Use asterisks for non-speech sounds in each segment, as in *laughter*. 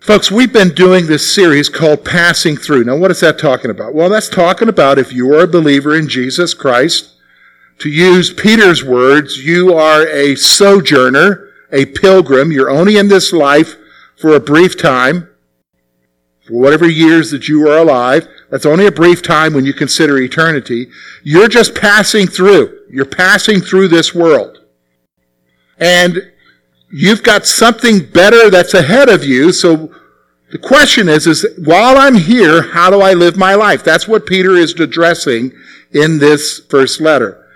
Folks, we've been doing this series called Passing Through. Now, what is that talking about? Well, that's talking about if you are a believer in Jesus Christ, to use Peter's words, you are a sojourner, a pilgrim. You're only in this life for a brief time, for whatever years that you are alive. That's only a brief time when you consider eternity. You're just passing through. You're passing through this world. And you've got something better that's ahead of you. So the question is, is while I'm here, how do I live my life? That's what Peter is addressing in this first letter.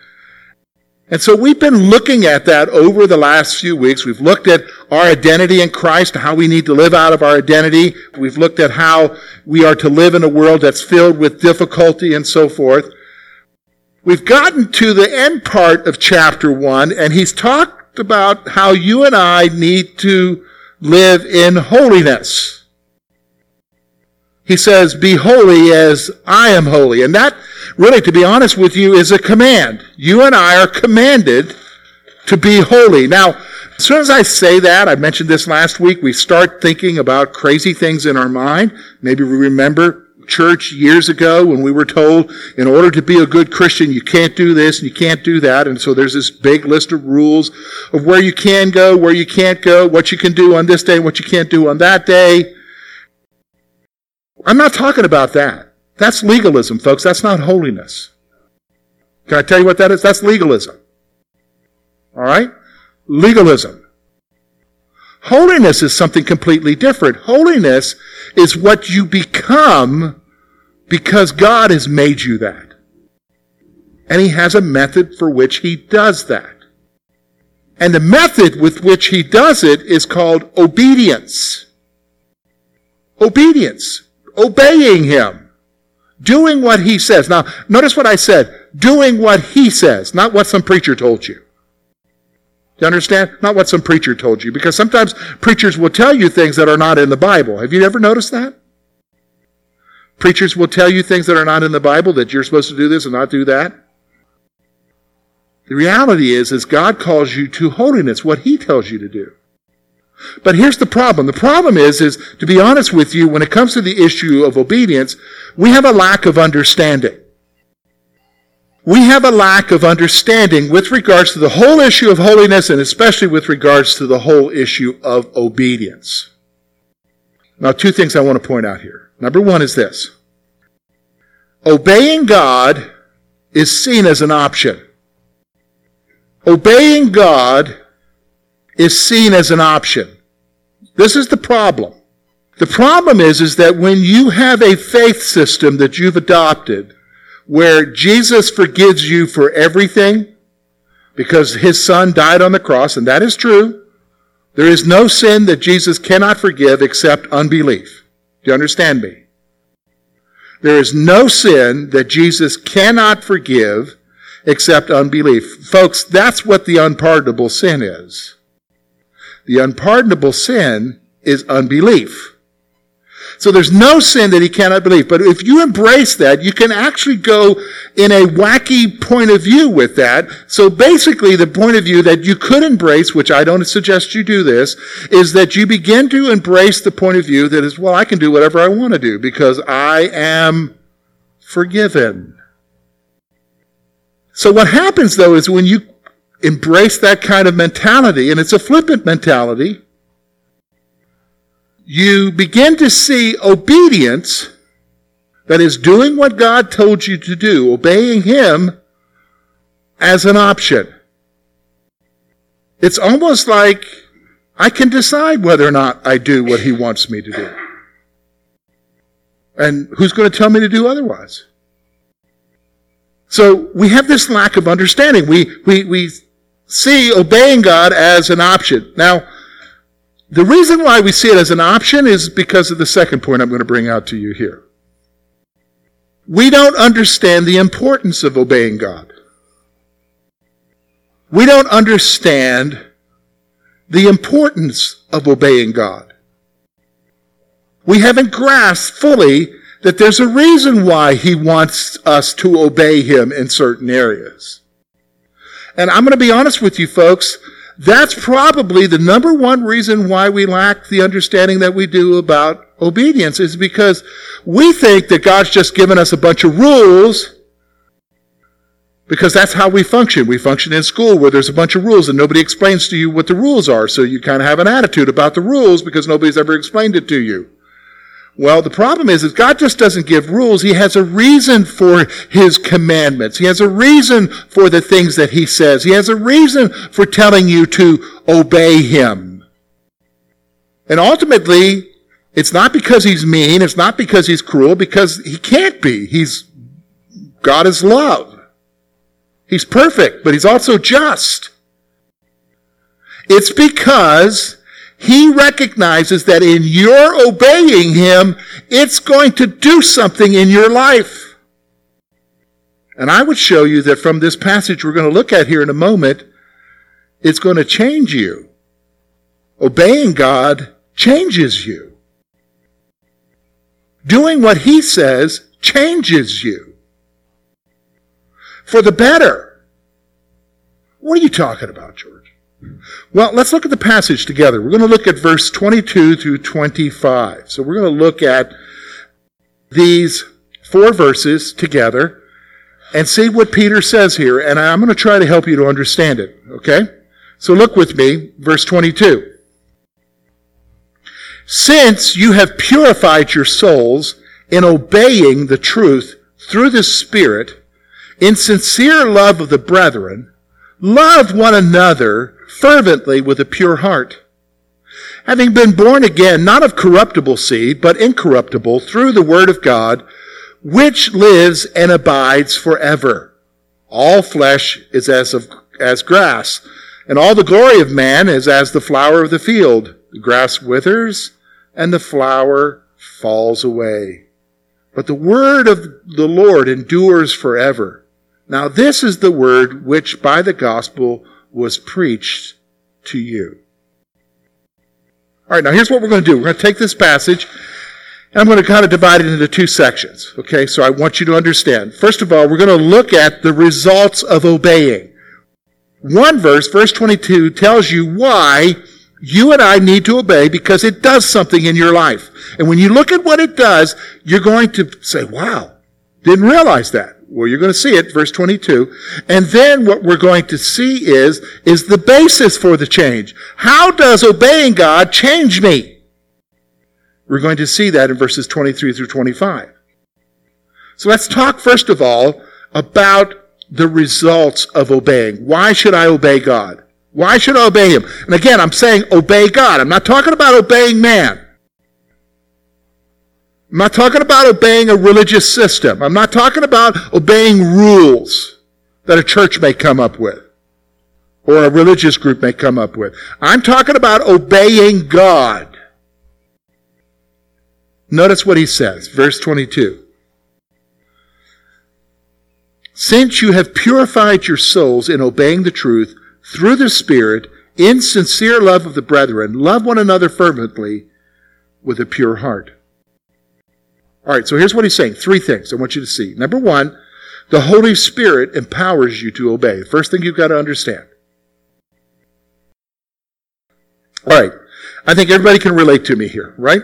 And so we've been looking at that over the last few weeks. We've looked at our identity in Christ, how we need to live out of our identity. We've looked at how we are to live in a world that's filled with difficulty and so forth. We've gotten to the end part of chapter one, and he's talked about how you and I need to live in holiness. He says, be holy as I am holy. And that really, to be honest with you, is a command. You and I are commanded to be holy. Now, as soon as I say that, I mentioned this last week, we start thinking about crazy things in our mind. Maybe we remember church years ago when we were told in order to be a good Christian, you can't do this and you can't do that. And so there's this big list of rules of where you can go, where you can't go, what you can do on this day, and what you can't do on that day. I'm not talking about that. That's legalism, folks. That's not holiness. Can I tell you what that is? That's legalism. All right? Legalism. Holiness is something completely different. Holiness is what you become because God has made you that. And He has a method for which He does that. And the method with which He does it is called obedience. Obedience. Obeying Him. Doing what He says. Now, notice what I said. Doing what He says, not what some preacher told you. You understand? Not what some preacher told you. Because sometimes preachers will tell you things that are not in the Bible. Have you ever noticed that? Preachers will tell you things that are not in the Bible, that you're supposed to do this and not do that. The reality is, is God calls you to holiness, what He tells you to do. But here's the problem. The problem is, is to be honest with you, when it comes to the issue of obedience, we have a lack of understanding we have a lack of understanding with regards to the whole issue of holiness and especially with regards to the whole issue of obedience. Now, two things I want to point out here. Number one is this. Obeying God is seen as an option. Obeying God is seen as an option. This is the problem. The problem is, is that when you have a faith system that you've adopted where Jesus forgives you for everything because his son died on the cross, and that is true. There is no sin that Jesus cannot forgive except unbelief. Do you understand me? There is no sin that Jesus cannot forgive except unbelief. Folks, that's what the unpardonable sin is. The unpardonable sin is unbelief. So there's no sin that he cannot believe. But if you embrace that, you can actually go in a wacky point of view with that. So basically, the point of view that you could embrace, which I don't suggest you do this, is that you begin to embrace the point of view that is, well, I can do whatever I want to do because I am forgiven. So what happens though is when you embrace that kind of mentality, and it's a flippant mentality, you begin to see obedience, that is doing what God told you to do, obeying Him, as an option. It's almost like I can decide whether or not I do what He wants me to do. And who's going to tell me to do otherwise? So we have this lack of understanding. We, we, we see obeying God as an option. Now, the reason why we see it as an option is because of the second point I'm going to bring out to you here. we don't understand the importance of obeying God. We don't understand the importance of obeying God. We haven't grasped fully that there's a reason why he wants us to obey him in certain areas. And I'm going to be honest with you folks, that's probably the number one reason why we lack the understanding that we do about obedience is because we think that God's just given us a bunch of rules because that's how we function. We function in school where there's a bunch of rules and nobody explains to you what the rules are. So you kind of have an attitude about the rules because nobody's ever explained it to you. Well, the problem is, is God just doesn't give rules. He has a reason for His commandments. He has a reason for the things that He says. He has a reason for telling you to obey Him. And ultimately, it's not because He's mean. It's not because He's cruel, because He can't be. He's, God is love. He's perfect, but He's also just. It's because he recognizes that in your obeying him, it's going to do something in your life. And I would show you that from this passage we're going to look at here in a moment, it's going to change you. Obeying God changes you. Doing what he says changes you. For the better. What are you talking about, George? Well, let's look at the passage together. We're going to look at verse 22 through 25. So we're going to look at these four verses together and see what Peter says here. And I'm going to try to help you to understand it. Okay? So look with me, verse 22. Since you have purified your souls in obeying the truth through the Spirit, in sincere love of the brethren, love one another fervently with a pure heart. Having been born again, not of corruptible seed, but incorruptible, through the word of God, which lives and abides forever. All flesh is as of, as grass, and all the glory of man is as the flower of the field. The grass withers, and the flower falls away. But the word of the Lord endures forever. Now this is the word which by the gospel was preached to you. All right, now here's what we're going to do. We're going to take this passage and I'm going to kind of divide it into two sections. Okay, so I want you to understand. First of all, we're going to look at the results of obeying. One verse, verse 22, tells you why you and I need to obey because it does something in your life. And when you look at what it does, you're going to say, wow, didn't realize that. Well, you're going to see it, verse 22. And then what we're going to see is, is the basis for the change. How does obeying God change me? We're going to see that in verses 23 through 25. So let's talk first of all about the results of obeying. Why should I obey God? Why should I obey Him? And again, I'm saying obey God. I'm not talking about obeying man. I'm not talking about obeying a religious system. I'm not talking about obeying rules that a church may come up with or a religious group may come up with. I'm talking about obeying God. Notice what he says, verse 22. Since you have purified your souls in obeying the truth through the Spirit, in sincere love of the brethren, love one another fervently with a pure heart. All right, so here's what he's saying. Three things I want you to see. Number one, the Holy Spirit empowers you to obey. First thing you've got to understand. All right, I think everybody can relate to me here, right?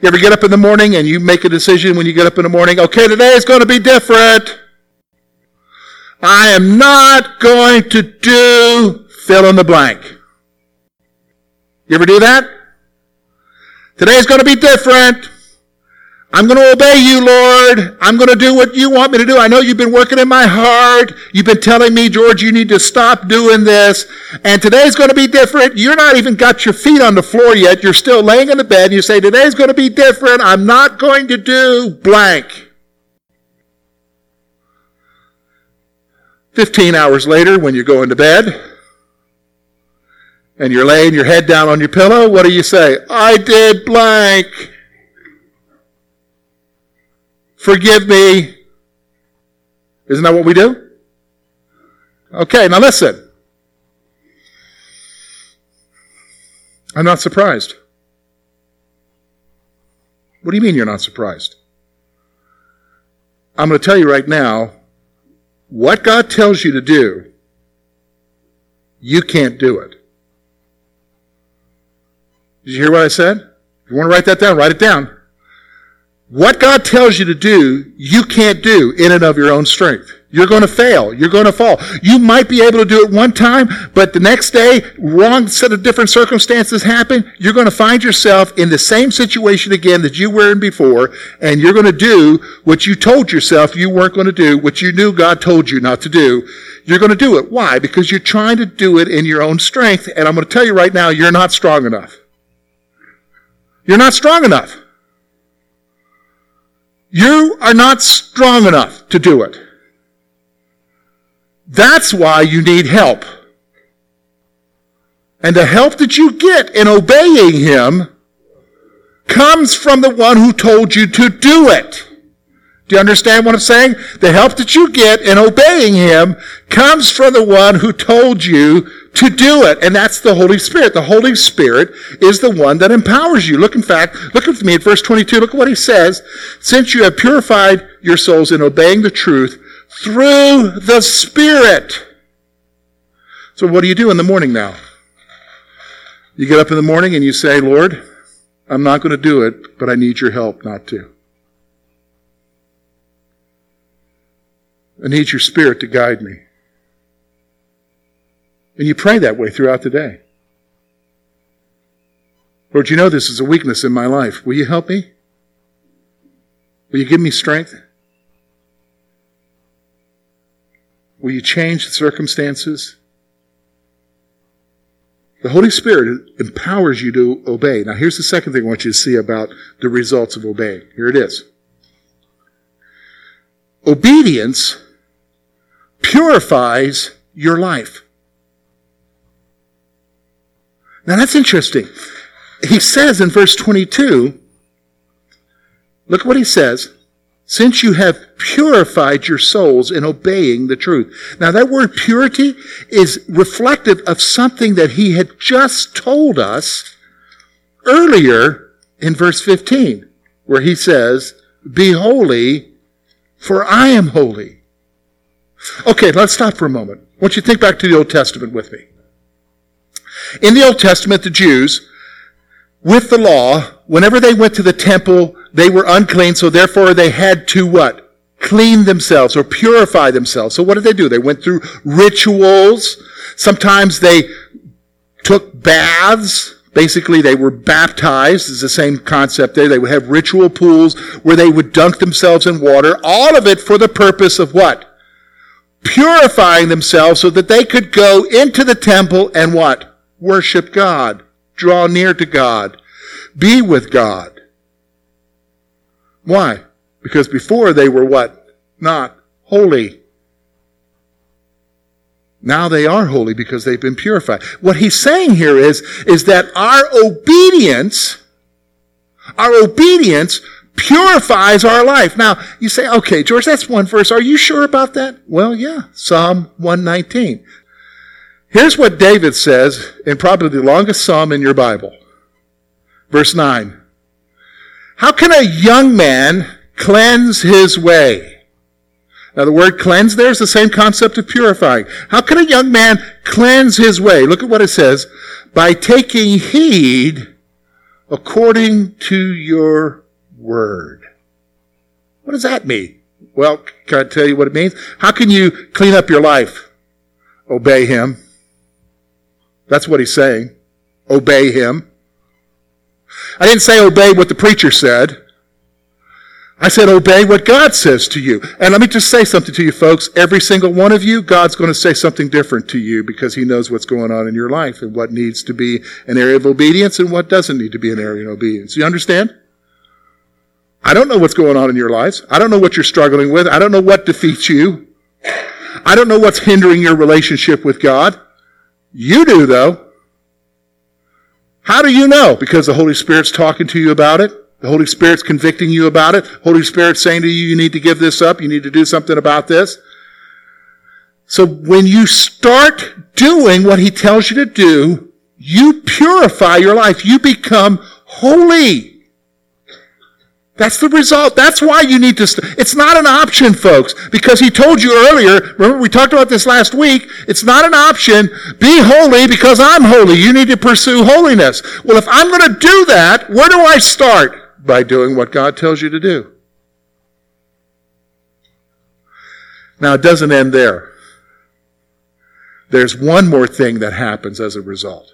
You ever get up in the morning and you make a decision when you get up in the morning, okay, today is going to be different. I am not going to do fill in the blank. You ever do that? Today is going to be different. I'm going to obey you, Lord. I'm going to do what you want me to do. I know you've been working in my heart. You've been telling me, George, you need to stop doing this. And today's going to be different. You're not even got your feet on the floor yet. You're still laying in the bed and you say, today's going to be different. I'm not going to do blank. 15 hours later, when you're going to bed and you're laying your head down on your pillow, what do you say? I did blank. Forgive me. Isn't that what we do? Okay, now listen. I'm not surprised. What do you mean you're not surprised? I'm going to tell you right now what God tells you to do, you can't do it. Did you hear what I said? If you want to write that down, write it down. What God tells you to do, you can't do in and of your own strength. You're going to fail. You're going to fall. You might be able to do it one time, but the next day, wrong set of different circumstances happen. You're going to find yourself in the same situation again that you were in before, and you're going to do what you told yourself you weren't going to do, what you knew God told you not to do. You're going to do it. Why? Because you're trying to do it in your own strength, and I'm going to tell you right now, you're not strong enough. You're not strong enough. You are not strong enough to do it. That's why you need help. And the help that you get in obeying Him comes from the one who told you to do it. Do you understand what I'm saying? The help that you get in obeying Him comes from the one who told you to do it. And that's the Holy Spirit. The Holy Spirit is the one that empowers you. Look, in fact, look with me at verse 22. Look at what he says. Since you have purified your souls in obeying the truth through the Spirit. So what do you do in the morning now? You get up in the morning and you say, Lord, I'm not going to do it, but I need your help not to. I need your spirit to guide me. And you pray that way throughout the day. Lord, you know this is a weakness in my life. Will you help me? Will you give me strength? Will you change the circumstances? The Holy Spirit empowers you to obey. Now, here's the second thing I want you to see about the results of obeying. Here it is. Obedience purifies your life. Now that's interesting. He says in verse 22, look what he says. Since you have purified your souls in obeying the truth. Now that word purity is reflective of something that he had just told us earlier in verse 15, where he says, Be holy, for I am holy. Okay, let's stop for a moment. I want you to think back to the Old Testament with me. In the Old Testament, the Jews, with the law, whenever they went to the temple, they were unclean, so therefore they had to what? Clean themselves or purify themselves. So what did they do? They went through rituals. Sometimes they took baths. Basically, they were baptized. It's the same concept there. They would have ritual pools where they would dunk themselves in water. All of it for the purpose of what? Purifying themselves so that they could go into the temple and what? Worship God, draw near to God, be with God. Why? Because before they were what? Not holy. Now they are holy because they've been purified. What he's saying here is, is that our obedience, our obedience purifies our life. Now, you say, okay, George, that's one verse. Are you sure about that? Well, yeah. Psalm 119. Here's what David says in probably the longest psalm in your Bible. Verse 9. How can a young man cleanse his way? Now the word cleanse there is the same concept of purifying. How can a young man cleanse his way? Look at what it says. By taking heed according to your word. What does that mean? Well, can I tell you what it means? How can you clean up your life? Obey him. That's what he's saying. Obey him. I didn't say obey what the preacher said. I said obey what God says to you. And let me just say something to you folks. Every single one of you, God's going to say something different to you because he knows what's going on in your life and what needs to be an area of obedience and what doesn't need to be an area of obedience. You understand? I don't know what's going on in your lives. I don't know what you're struggling with. I don't know what defeats you. I don't know what's hindering your relationship with God. You do, though. How do you know? Because the Holy Spirit's talking to you about it? The Holy Spirit's convicting you about it. Holy Spirit's saying to you, you need to give this up. You need to do something about this. So when you start doing what He tells you to do, you purify your life. You become holy. That's the result. That's why you need to. St- it's not an option, folks, because he told you earlier. Remember, we talked about this last week. It's not an option. Be holy because I'm holy. You need to pursue holiness. Well, if I'm going to do that, where do I start? By doing what God tells you to do. Now, it doesn't end there. There's one more thing that happens as a result.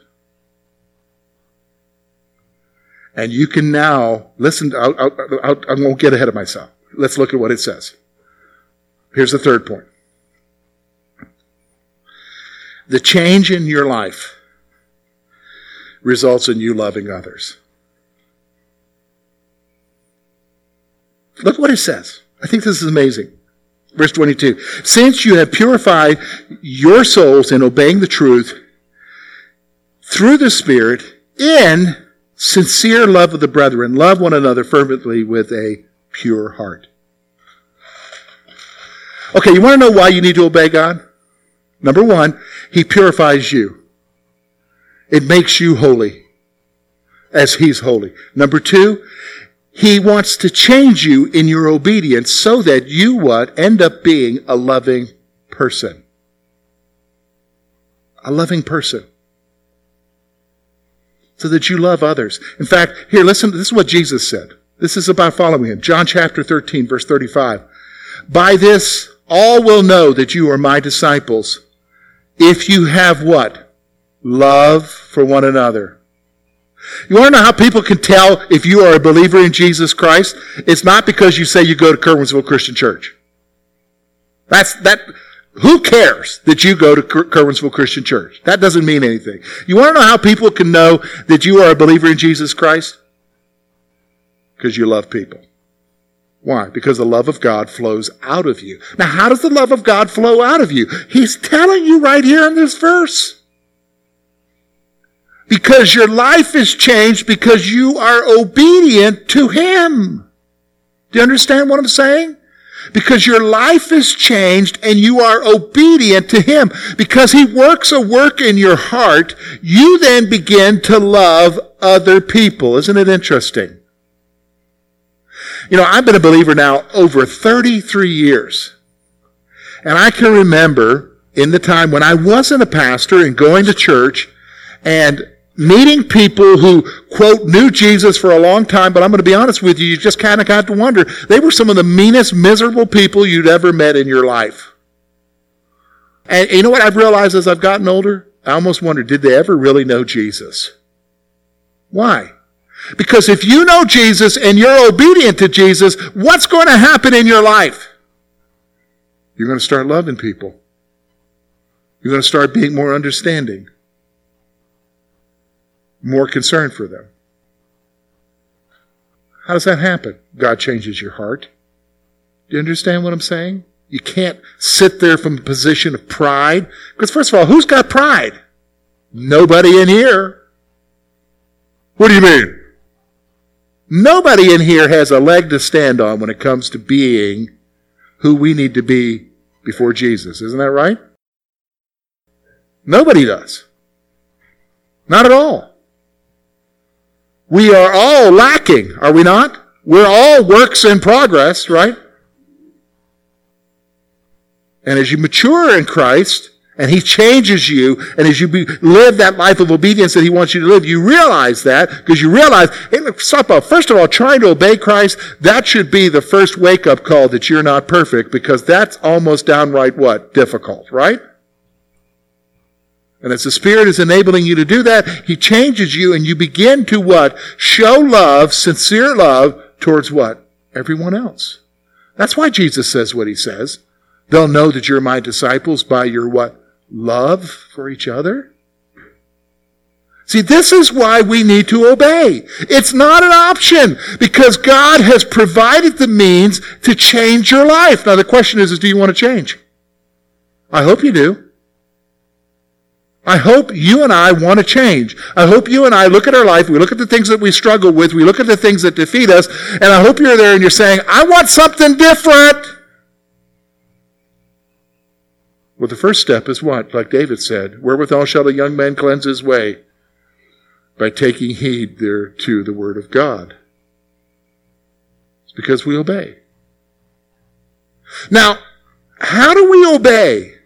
And you can now listen. I'll, I'll, I'll, I won't get ahead of myself. Let's look at what it says. Here's the third point. The change in your life results in you loving others. Look what it says. I think this is amazing. Verse 22. Since you have purified your souls in obeying the truth through the Spirit in sincere love of the brethren, love one another fervently with a pure heart. Okay, you want to know why you need to obey God? Number one, He purifies you. It makes you holy as He's holy. Number two, He wants to change you in your obedience so that you what? End up being a loving person. A loving person so that you love others. In fact, here, listen, this is what Jesus said. This is about following him. John chapter 13, verse 35. By this, all will know that you are my disciples if you have what? Love for one another. You want to know how people can tell if you are a believer in Jesus Christ? It's not because you say you go to Curwensville Christian Church. That's, that, who cares that you go to Curwensville Christian Church? That doesn't mean anything. You want to know how people can know that you are a believer in Jesus Christ? Because you love people. Why? Because the love of God flows out of you. Now, how does the love of God flow out of you? He's telling you right here in this verse. Because your life is changed because you are obedient to Him. Do you understand what I'm saying? Because your life is changed and you are obedient to Him. Because He works a work in your heart, you then begin to love other people. Isn't it interesting? You know, I've been a believer now over 33 years. And I can remember in the time when I wasn't a pastor and going to church and meeting people who, quote, knew Jesus for a long time, but I'm going to be honest with you, you just kind of got to wonder. They were some of the meanest, miserable people you'd ever met in your life. And you know what I've realized as I've gotten older? I almost wonder, did they ever really know Jesus? Why? Because if you know Jesus and you're obedient to Jesus, what's going to happen in your life? You're going to start loving people. You're going to start being more understanding more concern for them. How does that happen? God changes your heart. Do you understand what I'm saying? You can't sit there from a position of pride. Because first of all, who's got pride? Nobody in here. What do you mean? Nobody in here has a leg to stand on when it comes to being who we need to be before Jesus. Isn't that right? Nobody does. Not at all. We are all lacking, are we not? We're all works in progress, right? And as you mature in Christ, and He changes you, and as you be, live that life of obedience that He wants you to live, you realize that, because you realize, hey, stop up. First of all, trying to obey Christ, that should be the first wake up call that you're not perfect, because that's almost downright what? Difficult, right? And as the Spirit is enabling you to do that, He changes you and you begin to what? Show love, sincere love towards what? Everyone else. That's why Jesus says what He says. They'll know that you're my disciples by your what? Love for each other. See, this is why we need to obey. It's not an option because God has provided the means to change your life. Now the question is, is do you want to change? I hope you do. I hope you and I want to change. I hope you and I look at our life, we look at the things that we struggle with, we look at the things that defeat us, and I hope you're there and you're saying, I want something different. Well, the first step is what? Like David said, wherewithal shall a young man cleanse his way? By taking heed thereto the word of God. It's because we obey. Now, how do we obey?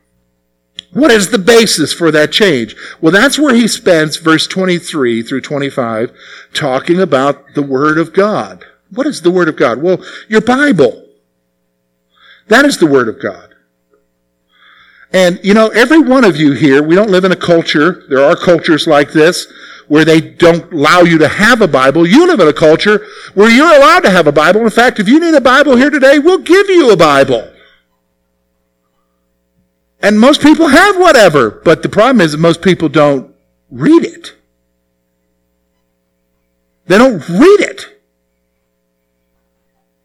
What is the basis for that change? Well, that's where he spends verse 23 through 25 talking about the Word of God. What is the Word of God? Well, your Bible. That is the Word of God. And, you know, every one of you here, we don't live in a culture, there are cultures like this, where they don't allow you to have a Bible. You live in a culture where you're allowed to have a Bible. In fact, if you need a Bible here today, we'll give you a Bible. And most people have whatever, but the problem is that most people don't read it. They don't read it.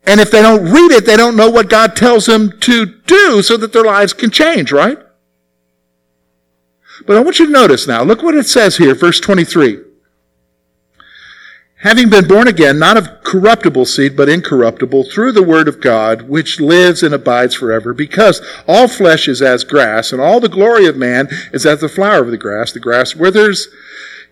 And if they don't read it, they don't know what God tells them to do so that their lives can change, right? But I want you to notice now, look what it says here, verse 23 having been born again, not of corruptible seed, but incorruptible, through the word of God, which lives and abides forever, because all flesh is as grass, and all the glory of man is as the flower of the grass. The grass withers,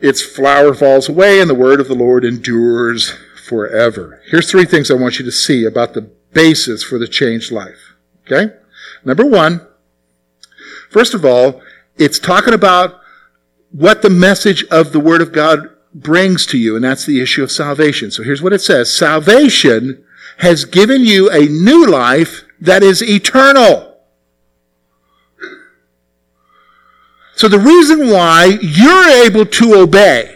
its flower falls away, and the word of the Lord endures forever. Here's three things I want you to see about the basis for the changed life. Okay? Number one, first of all, it's talking about what the message of the Word of God brings to you, and that's the issue of salvation. So here's what it says. Salvation has given you a new life that is eternal. So the reason why you're able to obey,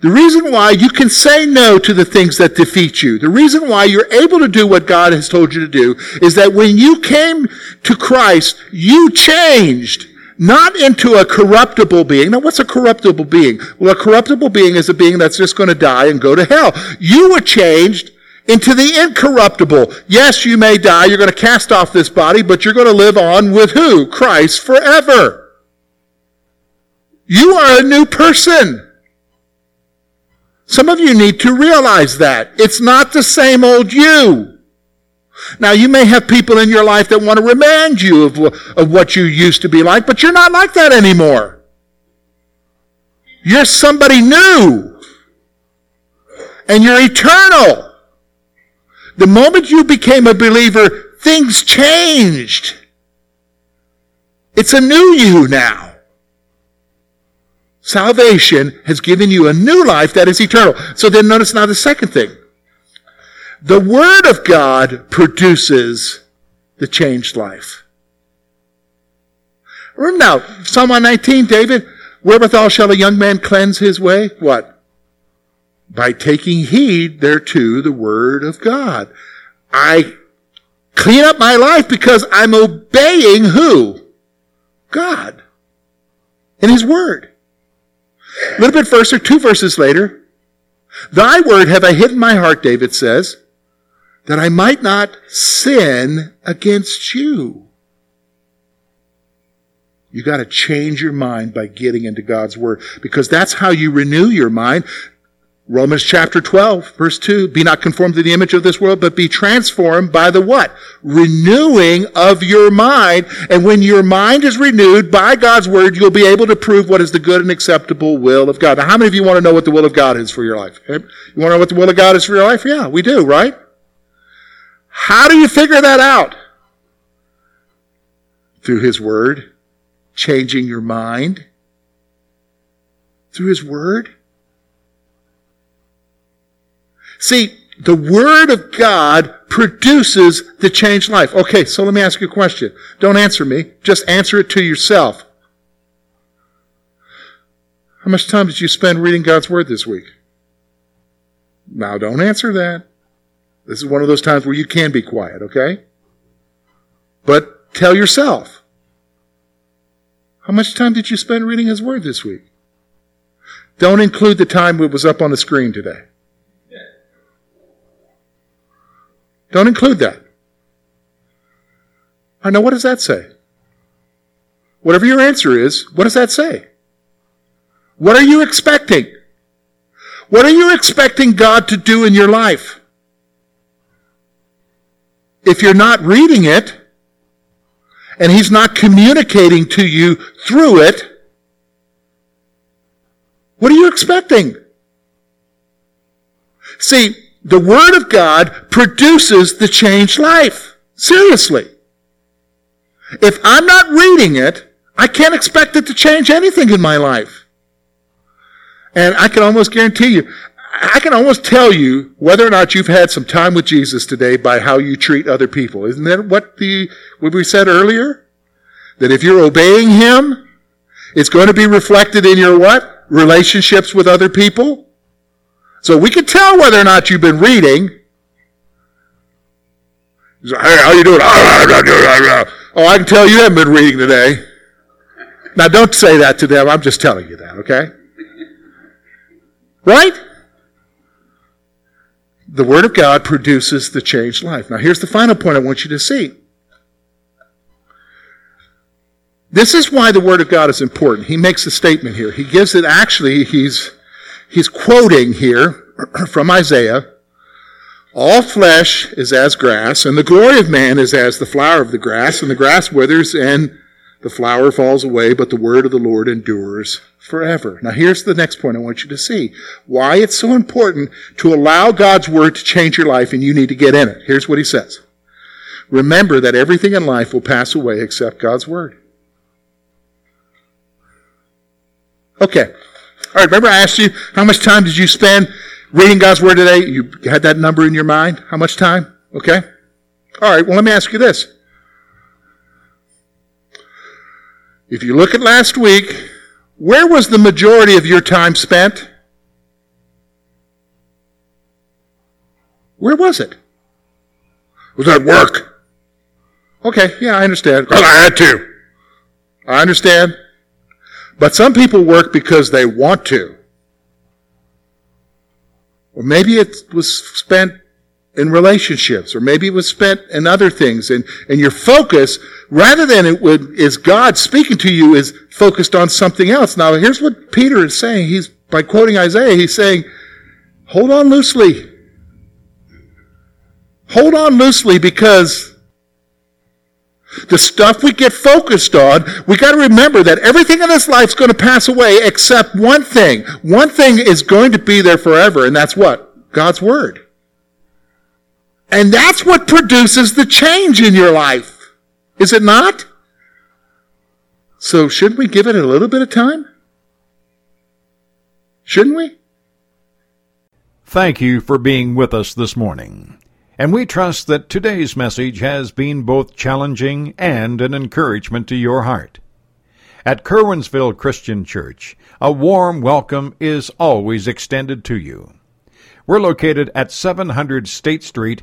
the reason why you can say no to the things that defeat you, the reason why you're able to do what God has told you to do is that when you came to Christ, you changed not into a corruptible being. Now, what's a corruptible being? Well, a corruptible being is a being that's just going to die and go to hell. You were changed into the incorruptible. Yes, you may die. You're going to cast off this body, but you're going to live on with who? Christ forever. You are a new person. Some of you need to realize that. It's not the same old you. Now, you may have people in your life that want to remind you of, of what you used to be like, but you're not like that anymore. You're somebody new. And you're eternal. The moment you became a believer, things changed. It's a new you now. Salvation has given you a new life that is eternal. So then notice now the second thing. The Word of God produces the changed life. Remember now, Psalm 119, David, wherewithal shall a young man cleanse his way? What? By taking heed thereto the Word of God. I clean up my life because I'm obeying who? God. In His Word. A little bit further, two verses later, Thy word have I hid in my heart, David says, that I might not sin against you. You got to change your mind by getting into God's Word because that's how you renew your mind. Romans chapter 12, verse 2, be not conformed to the image of this world, but be transformed by the what? Renewing of your mind. And when your mind is renewed by God's Word, you'll be able to prove what is the good and acceptable will of God. Now, how many of you want to know what the will of God is for your life? You want to know what the will of God is for your life? Yeah, we do, right? How do you figure that out? Through His Word, changing your mind. Through His Word. See, the Word of God produces the changed life. Okay, so let me ask you a question. Don't answer me. Just answer it to yourself. How much time did you spend reading God's Word this week? Now, don't answer that. This is one of those times where you can be quiet, okay? But tell yourself. How much time did you spend reading His Word this week? Don't include the time it was up on the screen today. Don't include that. I know, what does that say? Whatever your answer is, what does that say? What are you expecting? What are you expecting God to do in your life? If you're not reading it, and He's not communicating to you through it, what are you expecting? See, the Word of God produces the changed life. Seriously. If I'm not reading it, I can't expect it to change anything in my life. And I can almost guarantee you, I can almost tell you whether or not you've had some time with Jesus today by how you treat other people. Isn't that what the what we said earlier? That if you're obeying Him, it's going to be reflected in your what? Relationships with other people. So we can tell whether or not you've been reading. Hey, how you doing? *laughs* Oh, I can tell you haven't been reading today. Now, don't say that to them. I'm just telling you that, okay? Right? The Word of God produces the changed life. Now, here's the final point I want you to see. This is why the Word of God is important. He makes a statement here. He gives it actually, he's, he's quoting here *clears throat* from Isaiah. All flesh is as grass, and the glory of man is as the flower of the grass, and the grass withers and the flower falls away, but the word of the Lord endures forever. Now here's the next point I want you to see. Why it's so important to allow God's word to change your life and you need to get in it. Here's what he says. Remember that everything in life will pass away except God's word. Okay. All right, remember I asked you, how much time did you spend reading God's word today? You had that number in your mind? How much time? Okay. All right, well, let me ask you this. If you look at last week, where was the majority of your time spent? Where was it? Was at work? Okay, yeah, I understand. I had to. I understand. But some people work because they want to. Or maybe it was spent in relationships, or maybe it was spent in other things, and, and your focus, rather than it would, is God speaking to you, is focused on something else. Now, here's what Peter is saying. He's, by quoting Isaiah, he's saying, hold on loosely. Hold on loosely because the stuff we get focused on, we got to remember that everything in this life is going to pass away except one thing. One thing is going to be there forever, and that's what? God's Word. And that's what produces the change in your life. Is it not? So shouldn't we give it a little bit of time? Shouldn't we? Thank you for being with us this morning. And we trust that today's message has been both challenging and an encouragement to your heart. At Curwensville Christian Church, a warm welcome is always extended to you. We're located at 700 State Street,